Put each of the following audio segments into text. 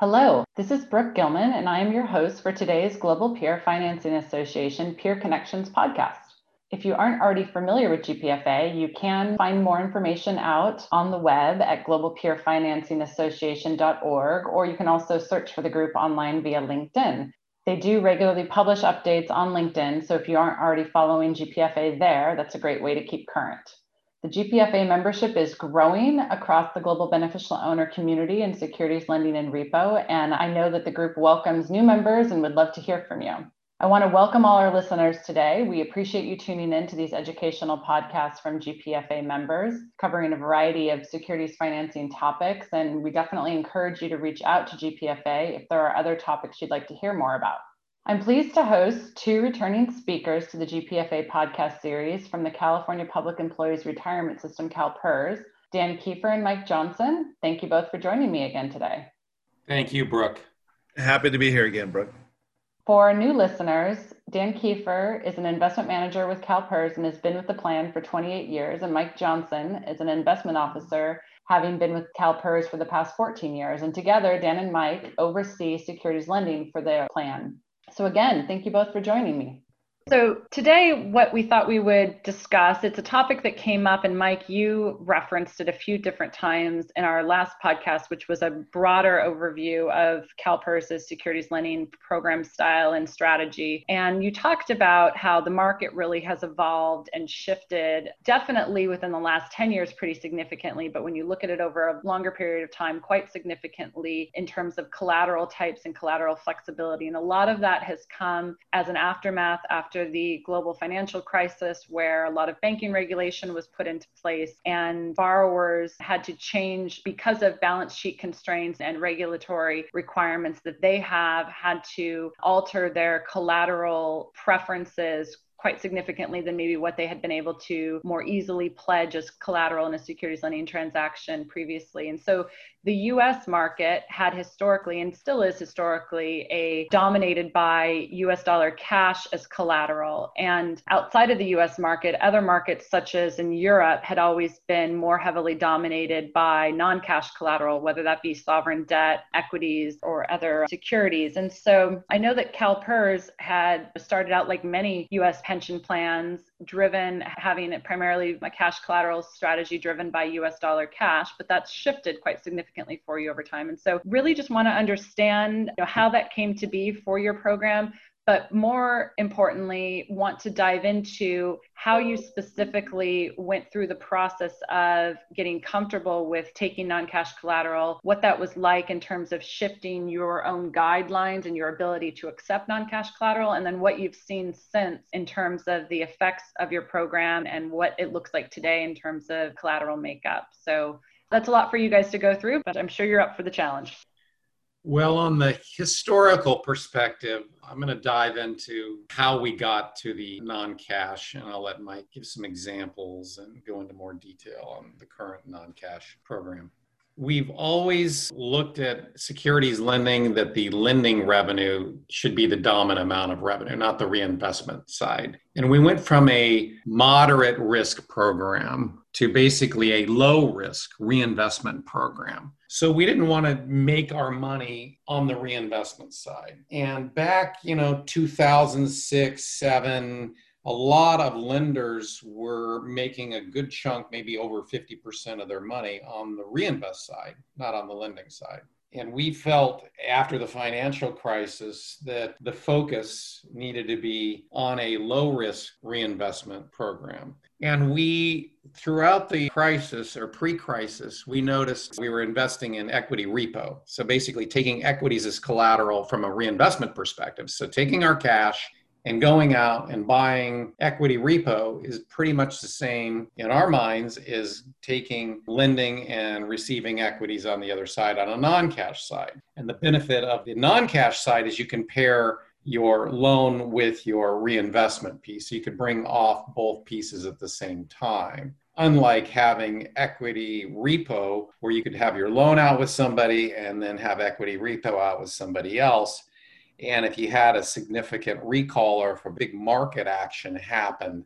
Hello, this is Brooke Gilman, and I am your host for today's Global Peer Financing Association Peer Connections podcast. If you aren't already familiar with GPFA, you can find more information out on the web at globalpeerfinancingassociation.org, or you can also search for the group online via LinkedIn. They do regularly publish updates on LinkedIn, so if you aren't already following GPFA there, that's a great way to keep current. The GPFA membership is growing across the global beneficial owner community in securities lending and repo, and I know that the group welcomes new members and would love to hear from you. I want to welcome all our listeners today. We appreciate you tuning in to these educational podcasts from GPFA members covering a variety of securities financing topics. And we definitely encourage you to reach out to GPFA if there are other topics you'd like to hear more about. I'm pleased to host two returning speakers to the GPFA podcast series from the California Public Employees Retirement System, CalPERS, Dan Kiefer and Mike Johnson. Thank you both for joining me again today. Thank you, Brooke. Happy to be here again, Brooke. For new listeners, Dan Kiefer is an investment manager with CalPERS and has been with the plan for 28 years. And Mike Johnson is an investment officer, having been with CalPERS for the past 14 years. And together, Dan and Mike oversee securities lending for the plan. So, again, thank you both for joining me. So, today, what we thought we would discuss, it's a topic that came up, and Mike, you referenced it a few different times in our last podcast, which was a broader overview of CalPERS's securities lending program style and strategy. And you talked about how the market really has evolved and shifted, definitely within the last 10 years, pretty significantly. But when you look at it over a longer period of time, quite significantly in terms of collateral types and collateral flexibility. And a lot of that has come as an aftermath after after the global financial crisis, where a lot of banking regulation was put into place and borrowers had to change because of balance sheet constraints and regulatory requirements that they have, had to alter their collateral preferences quite significantly than maybe what they had been able to more easily pledge as collateral in a securities lending transaction previously. And so the US market had historically and still is historically a dominated by US dollar cash as collateral. And outside of the US market, other markets such as in Europe had always been more heavily dominated by non-cash collateral, whether that be sovereign debt, equities, or other securities. And so I know that CalPERS had started out like many US pension plans driven, having it primarily a cash collateral strategy driven by US dollar cash, but that's shifted quite significantly for you over time. And so, really just want to understand you know, how that came to be for your program, but more importantly, want to dive into how you specifically went through the process of getting comfortable with taking non cash collateral, what that was like in terms of shifting your own guidelines and your ability to accept non cash collateral, and then what you've seen since in terms of the effects of your program and what it looks like today in terms of collateral makeup. So that's a lot for you guys to go through, but I'm sure you're up for the challenge. Well, on the historical perspective, I'm going to dive into how we got to the non cash, and I'll let Mike give some examples and go into more detail on the current non cash program. We've always looked at securities lending that the lending revenue should be the dominant amount of revenue, not the reinvestment side. And we went from a moderate risk program to basically a low risk reinvestment program. So we didn't want to make our money on the reinvestment side. And back, you know, 2006, 7, a lot of lenders were making a good chunk, maybe over 50% of their money on the reinvest side, not on the lending side. And we felt after the financial crisis that the focus needed to be on a low risk reinvestment program. And we, throughout the crisis or pre crisis, we noticed we were investing in equity repo. So basically, taking equities as collateral from a reinvestment perspective. So taking our cash and going out and buying equity repo is pretty much the same in our minds as taking lending and receiving equities on the other side on a non cash side. And the benefit of the non cash side is you can pair your loan with your reinvestment piece. So you could bring off both pieces at the same time. Unlike having equity repo, where you could have your loan out with somebody and then have equity repo out with somebody else and if you had a significant recall or if a big market action happened,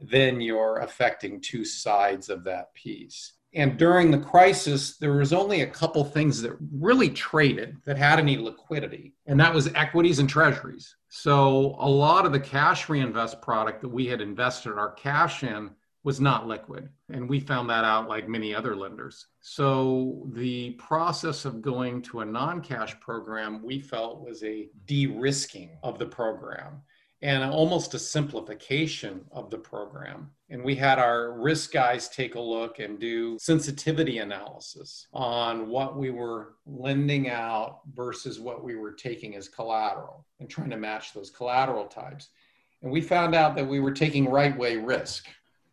then you're affecting two sides of that piece. And during the crisis, there was only a couple things that really traded that had any liquidity, and that was equities and treasuries. So a lot of the cash reinvest product that we had invested our cash in was not liquid. And we found that out like many other lenders. So the process of going to a non cash program we felt was a de risking of the program and almost a simplification of the program. And we had our risk guys take a look and do sensitivity analysis on what we were lending out versus what we were taking as collateral and trying to match those collateral types. And we found out that we were taking right way risk.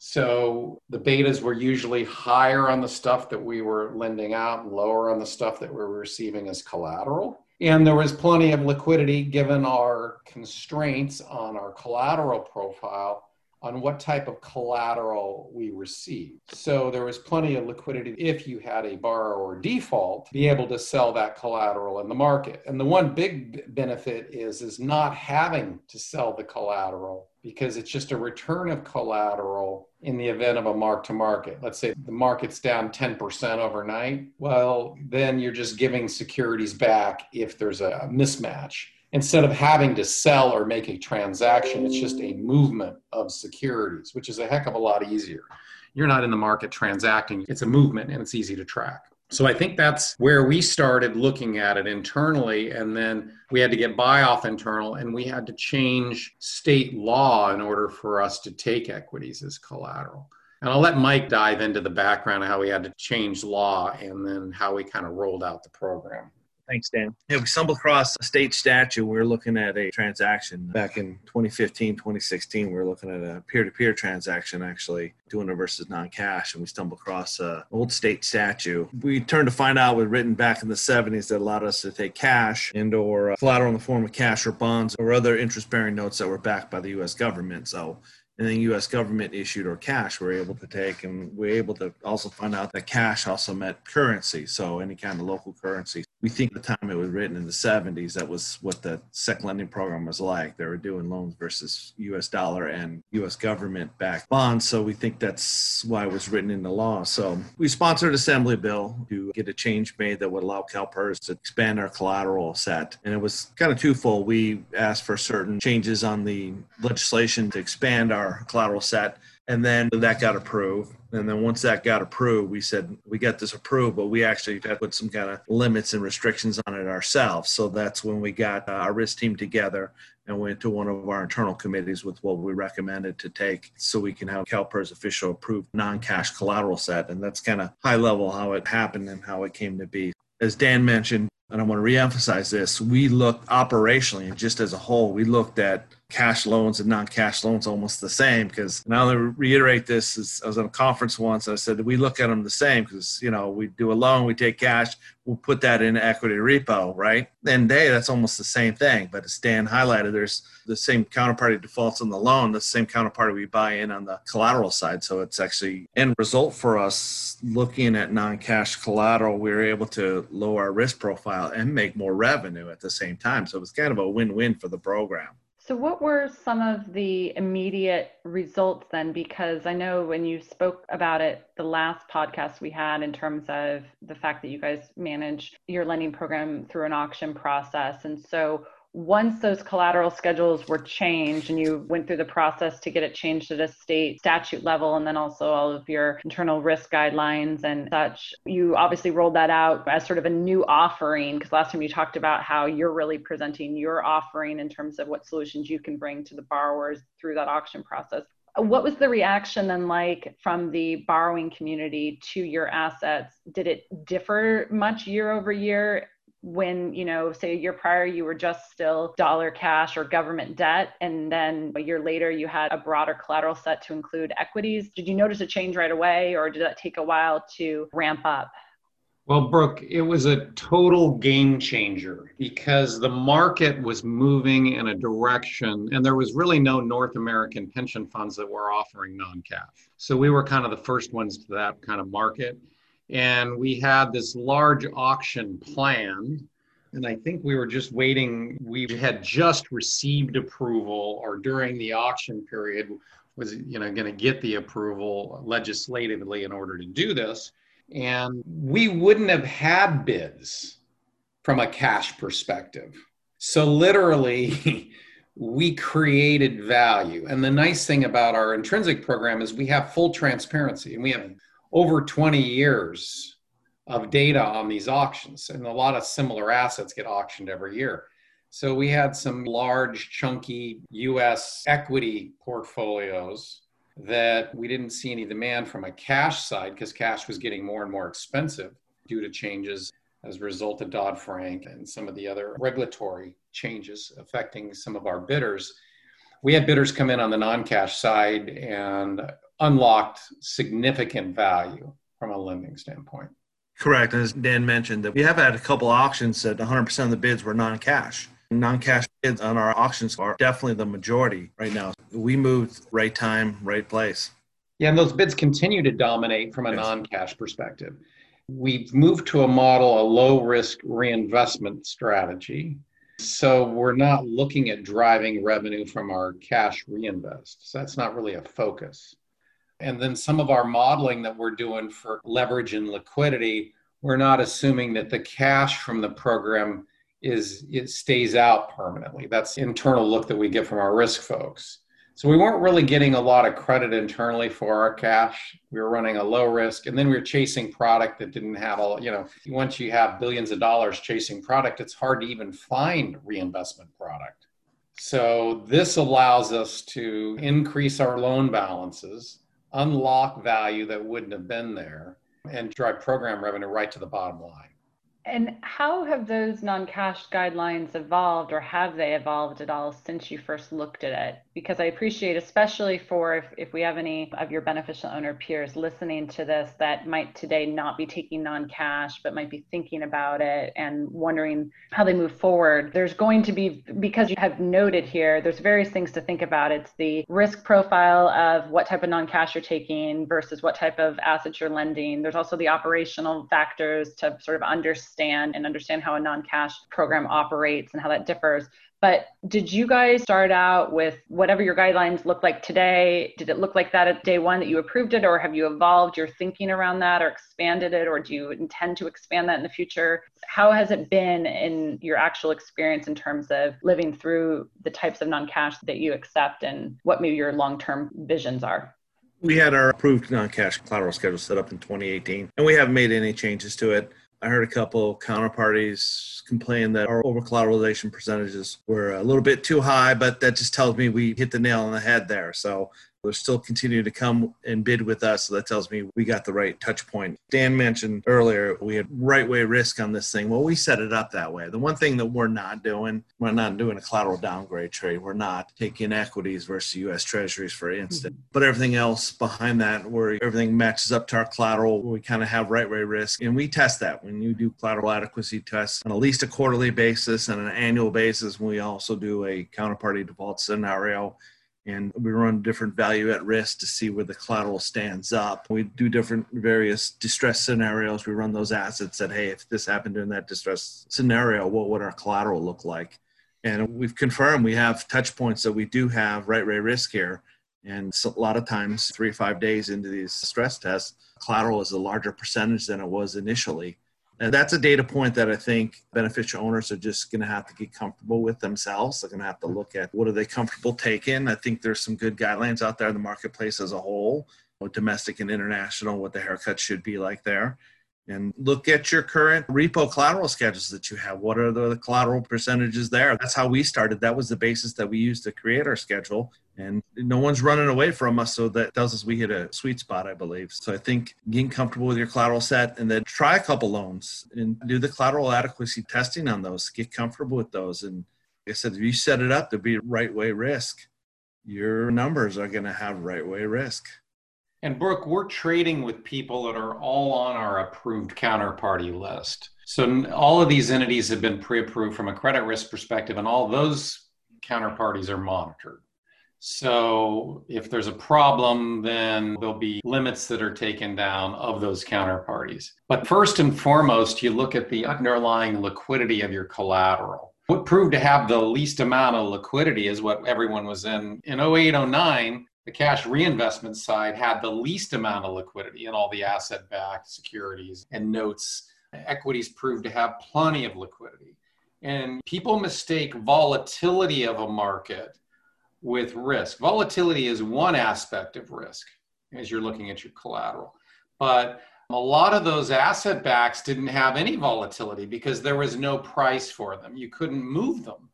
So the betas were usually higher on the stuff that we were lending out and lower on the stuff that we were receiving as collateral. And there was plenty of liquidity given our constraints on our collateral profile on what type of collateral we received. So there was plenty of liquidity if you had a borrower default, be able to sell that collateral in the market. And the one big benefit is is not having to sell the collateral because it's just a return of collateral in the event of a mark to market. Let's say the market's down 10% overnight. Well, then you're just giving securities back if there's a mismatch. Instead of having to sell or make a transaction, it's just a movement of securities, which is a heck of a lot easier. You're not in the market transacting, it's a movement and it's easy to track. So I think that's where we started looking at it internally. And then we had to get buy off internal and we had to change state law in order for us to take equities as collateral. And I'll let Mike dive into the background of how we had to change law and then how we kind of rolled out the program. Thanks, Dan. Yeah, we stumbled across a state statute. We were looking at a transaction back in 2015, 2016. We were looking at a peer to peer transaction, actually, doing it versus non cash. And we stumbled across an old state statute. We turned to find out it was written back in the 70s that allowed us to take cash and or uh, collateral in the form of cash or bonds or other interest bearing notes that were backed by the U.S. government. So and then U.S. government issued or cash we're able to take, and we're able to also find out that cash also meant currency, so any kind of local currency. We think the time it was written in the 70s, that was what the SEC lending program was like. They were doing loans versus U.S. dollar and U.S. government backed bonds, so we think that's why it was written in the law. So we sponsored Assembly bill to get a change made that would allow CalPERS to expand our collateral set, and it was kind of twofold. We asked for certain changes on the legislation to expand our our collateral set. And then that got approved. And then once that got approved, we said, we got this approved, but we actually had to put some kind of limits and restrictions on it ourselves. So that's when we got uh, our risk team together and went to one of our internal committees with what we recommended to take so we can have CalPERS official approved non-cash collateral set. And that's kind of high level how it happened and how it came to be. As Dan mentioned, and I want to reemphasize this, we looked operationally and just as a whole, we looked at cash loans and non-cash loans almost the same because now to reiterate this is I was on a conference once I said we look at them the same because you know we do a loan we take cash we'll put that in equity repo right? And day that's almost the same thing but as Dan highlighted there's the same counterparty defaults on the loan the same counterparty we buy in on the collateral side so it's actually end result for us looking at non-cash collateral we were able to lower our risk profile and make more revenue at the same time so it was kind of a win-win for the program so, what were some of the immediate results then? Because I know when you spoke about it the last podcast we had in terms of the fact that you guys manage your lending program through an auction process. And so, once those collateral schedules were changed and you went through the process to get it changed at a state statute level and then also all of your internal risk guidelines and such, you obviously rolled that out as sort of a new offering because last time you talked about how you're really presenting your offering in terms of what solutions you can bring to the borrowers through that auction process. What was the reaction then like from the borrowing community to your assets? Did it differ much year over year when you know say a year prior you were just still dollar cash or government debt and then a year later you had a broader collateral set to include equities. Did you notice a change right away or did that take a while to ramp up? Well, Brooke, it was a total game changer because the market was moving in a direction, and there was really no North American pension funds that were offering non cash. So we were kind of the first ones to that kind of market and we had this large auction planned and i think we were just waiting we had just received approval or during the auction period was you know going to get the approval legislatively in order to do this And we wouldn't have had bids from a cash perspective. So, literally, we created value. And the nice thing about our intrinsic program is we have full transparency and we have over 20 years of data on these auctions. And a lot of similar assets get auctioned every year. So we had some large, chunky US equity portfolios that we didn't see any demand from a cash side because cash was getting more and more expensive due to changes as a result of Dodd Frank and some of the other regulatory changes affecting some of our bidders. We had bidders come in on the non cash side and unlocked significant value from a lending standpoint. Correct. And As Dan mentioned, that we have had a couple auctions that 100% of the bids were non cash. Non cash bids on our auctions are definitely the majority right now. We moved right time, right place. Yeah, and those bids continue to dominate from a yes. non cash perspective. We've moved to a model, a low risk reinvestment strategy. So we're not looking at driving revenue from our cash reinvest. So that's not really a focus. And then some of our modeling that we're doing for leverage and liquidity, we're not assuming that the cash from the program is it stays out permanently. That's internal look that we get from our risk folks. So we weren't really getting a lot of credit internally for our cash. We were running a low risk, and then we were chasing product that didn't have all. You know, once you have billions of dollars chasing product, it's hard to even find reinvestment product. So this allows us to increase our loan balances, unlock value that wouldn't have been there, and drive program revenue right to the bottom line. And how have those non cash guidelines evolved, or have they evolved at all since you first looked at it? Because I appreciate, especially for if, if we have any of your beneficial owner peers listening to this that might today not be taking non cash, but might be thinking about it and wondering how they move forward. There's going to be, because you have noted here, there's various things to think about. It's the risk profile of what type of non cash you're taking versus what type of assets you're lending. There's also the operational factors to sort of understand understand and understand how a non-cash program operates and how that differs. But did you guys start out with whatever your guidelines look like today? Did it look like that at day one that you approved it, or have you evolved your thinking around that or expanded it, or do you intend to expand that in the future? How has it been in your actual experience in terms of living through the types of non cash that you accept and what maybe your long term visions are? We had our approved non cash collateral schedule set up in 2018, and we haven't made any changes to it. I heard a couple counterparties complain that our over collateralization percentages were a little bit too high, but that just tells me we hit the nail on the head there. So they're still continuing to come and bid with us. So that tells me we got the right touch point. Dan mentioned earlier we had right way risk on this thing. Well, we set it up that way. The one thing that we're not doing, we're not doing a collateral downgrade trade. We're not taking equities versus US Treasuries, for instance. Mm-hmm. But everything else behind that, where everything matches up to our collateral, we kind of have right way risk. And we test that when you do collateral adequacy tests on at least a quarterly basis and an annual basis. We also do a counterparty default scenario and we run different value at risk to see where the collateral stands up. We do different various distress scenarios. We run those assets that, hey, if this happened in that distress scenario, what would our collateral look like? And we've confirmed we have touch points that we do have right way risk here. And so a lot of times, three or five days into these stress tests, collateral is a larger percentage than it was initially. And that's a data point that I think beneficial owners are just going to have to get comfortable with themselves. They're going to have to look at what are they comfortable taking. I think there's some good guidelines out there in the marketplace as a whole, domestic and international, what the haircut should be like there and look at your current repo collateral schedules that you have. What are the collateral percentages there? That's how we started. That was the basis that we used to create our schedule. And no one's running away from us. So that tells us we hit a sweet spot, I believe. So I think getting comfortable with your collateral set and then try a couple loans and do the collateral adequacy testing on those. Get comfortable with those. And like I said, if you set it up to be right way risk, your numbers are going to have right way risk. And Brooke, we're trading with people that are all on our approved counterparty list. So all of these entities have been pre-approved from a credit risk perspective, and all those counterparties are monitored. So if there's a problem, then there'll be limits that are taken down of those counterparties. But first and foremost, you look at the underlying liquidity of your collateral. What proved to have the least amount of liquidity is what everyone was in. In 08, 09, the cash reinvestment side had the least amount of liquidity in all the asset backed securities and notes. Equities proved to have plenty of liquidity. And people mistake volatility of a market with risk. Volatility is one aspect of risk as you're looking at your collateral. But a lot of those asset backs didn't have any volatility because there was no price for them. You couldn't move them.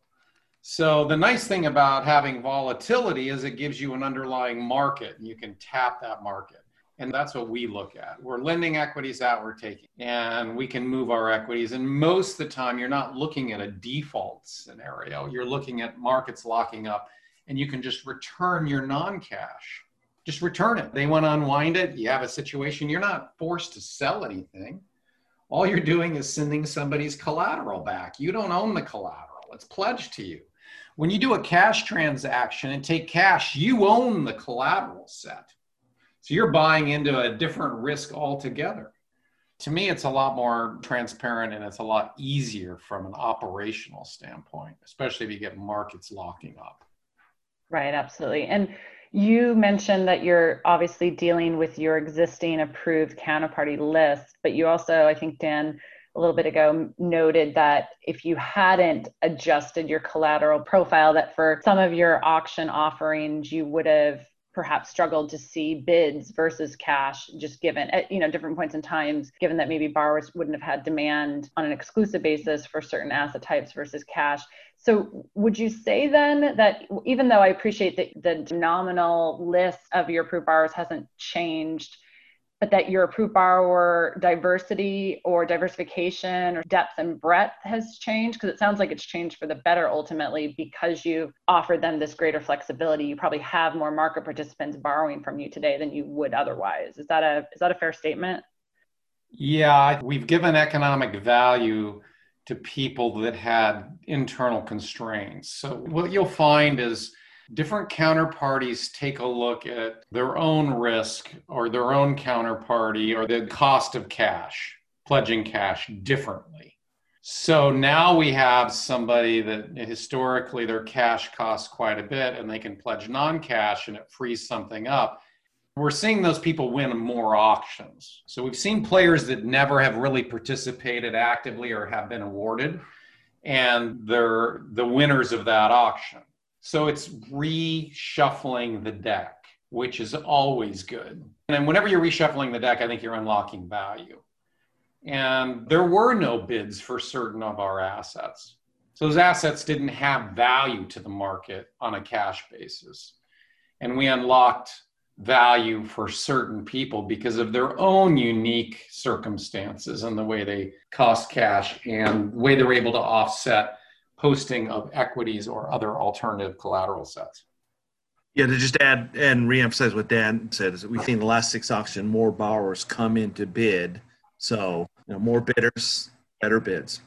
So the nice thing about having volatility is it gives you an underlying market and you can tap that market. And that's what we look at. We're lending equities out, we're taking, and we can move our equities. And most of the time, you're not looking at a default scenario. You're looking at markets locking up, and you can just return your non cash just return it. They want to unwind it. You have a situation, you're not forced to sell anything. All you're doing is sending somebody's collateral back. You don't own the collateral, it's pledged to you. When you do a cash transaction and take cash, you own the collateral set. So you're buying into a different risk altogether. To me, it's a lot more transparent and it's a lot easier from an operational standpoint, especially if you get markets locking up. Right, absolutely. And you mentioned that you're obviously dealing with your existing approved counterparty list, but you also, I think, Dan, a little bit ago noted that if you hadn't adjusted your collateral profile, that for some of your auction offerings, you would have perhaps struggled to see bids versus cash just given at you know different points in times given that maybe borrowers wouldn't have had demand on an exclusive basis for certain asset types versus cash. So would you say then that even though I appreciate that the nominal list of your approved borrowers hasn't changed, but that your approved borrower diversity or diversification or depth and breadth has changed? Because it sounds like it's changed for the better ultimately because you've offered them this greater flexibility. You probably have more market participants borrowing from you today than you would otherwise. Is that a is that a fair statement? Yeah, we've given economic value to people that had internal constraints. So, what you'll find is different counterparties take a look at their own risk or their own counterparty or the cost of cash, pledging cash differently. So now we have somebody that historically their cash costs quite a bit and they can pledge non cash and it frees something up we're seeing those people win more auctions. So we've seen players that never have really participated actively or have been awarded, and they're the winners of that auction. So it's reshuffling the deck, which is always good. And whenever you're reshuffling the deck, I think you're unlocking value. And there were no bids for certain of our assets. So those assets didn't have value to the market on a cash basis. And we unlocked value for certain people because of their own unique circumstances and the way they cost cash and the way they're able to offset posting of equities or other alternative collateral sets. Yeah, to just add and reemphasize what Dan said is that we've seen the last six auction more borrowers come in to bid. So, you know, more bidders, better bids.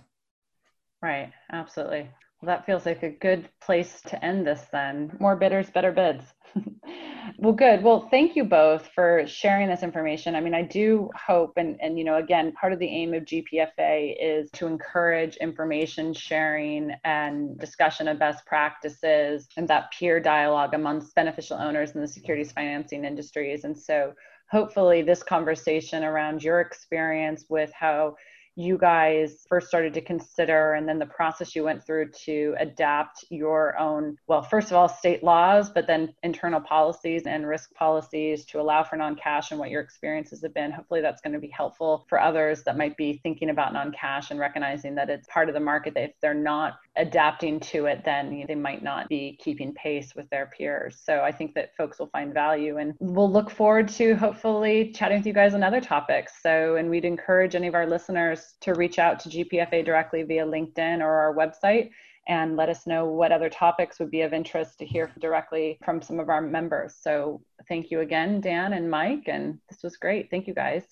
Right, absolutely. That feels like a good place to end this then. More bidders, better bids. well, good. Well, thank you both for sharing this information. I mean, I do hope, and, and, you know, again, part of the aim of GPFA is to encourage information sharing and discussion of best practices and that peer dialogue amongst beneficial owners in the securities financing industries. And so, hopefully, this conversation around your experience with how you guys first started to consider and then the process you went through to adapt your own well first of all state laws but then internal policies and risk policies to allow for non-cash and what your experiences have been. Hopefully that's going to be helpful for others that might be thinking about non-cash and recognizing that it's part of the market that if they're not adapting to it then they might not be keeping pace with their peers so i think that folks will find value and we'll look forward to hopefully chatting with you guys on other topics so and we'd encourage any of our listeners to reach out to GPFA directly via LinkedIn or our website and let us know what other topics would be of interest to hear directly from some of our members. So thank you again, Dan and Mike, and this was great. Thank you guys.